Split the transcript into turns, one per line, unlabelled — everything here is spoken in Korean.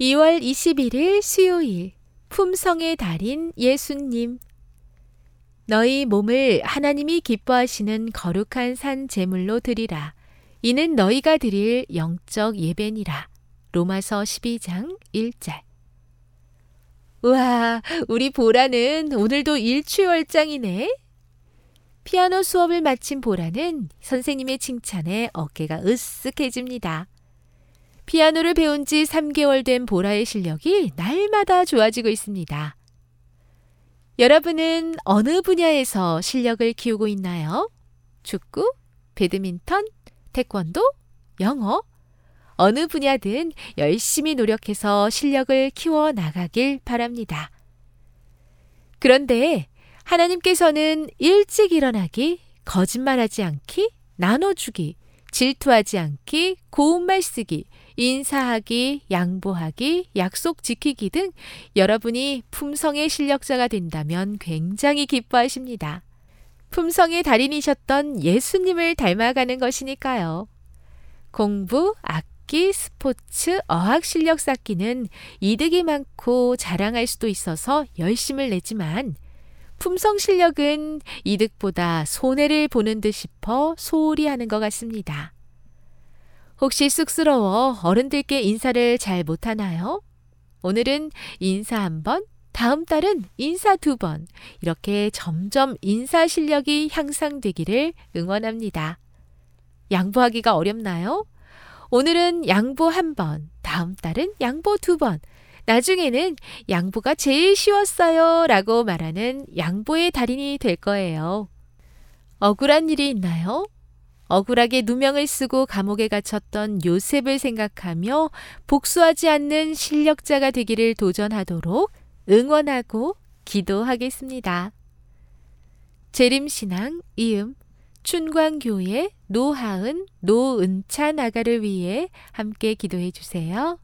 2월 21일 수요일 품성의 달인 예수님. 너희 몸을 하나님이 기뻐하시는 거룩한 산 제물로 드리라. 이는 너희가 드릴 영적 예배니라. 로마서 12장 1절. 우와 우리 보라는 오늘도 일취월장이네. 피아노 수업을 마친 보라는 선생님의 칭찬에 어깨가 으쓱해집니다. 피아노를 배운 지 3개월 된 보라의 실력이 날마다 좋아지고 있습니다. 여러분은 어느 분야에서 실력을 키우고 있나요? 축구, 배드민턴, 태권도, 영어? 어느 분야든 열심히 노력해서 실력을 키워 나가길 바랍니다. 그런데 하나님께서는 일찍 일어나기, 거짓말하지 않기, 나눠주기, 질투하지 않기, 고운말 쓰기, 인사하기, 양보하기, 약속 지키기 등 여러분이 품성의 실력자가 된다면 굉장히 기뻐하십니다. 품성의 달인이셨던 예수님을 닮아가는 것이니까요. 공부, 악기, 스포츠, 어학 실력 쌓기는 이득이 많고 자랑할 수도 있어서 열심을 내지만 품성 실력은 이득보다 손해를 보는 듯 싶어 소홀히 하는 것 같습니다. 혹시 쑥스러워 어른들께 인사를 잘 못하나요? 오늘은 인사 한 번, 다음 달은 인사 두 번, 이렇게 점점 인사 실력이 향상되기를 응원합니다. 양보하기가 어렵나요? 오늘은 양보 한 번, 다음 달은 양보 두 번, 나중에는 양보가 제일 쉬웠어요 라고 말하는 양보의 달인이 될 거예요. 억울한 일이 있나요? 억울하게 누명을 쓰고 감옥에 갇혔던 요셉을 생각하며 복수하지 않는 실력자가 되기를 도전하도록 응원하고 기도하겠습니다. 재림신앙 이음 춘광교회 노하은 노은찬 아가를 위해 함께 기도해 주세요.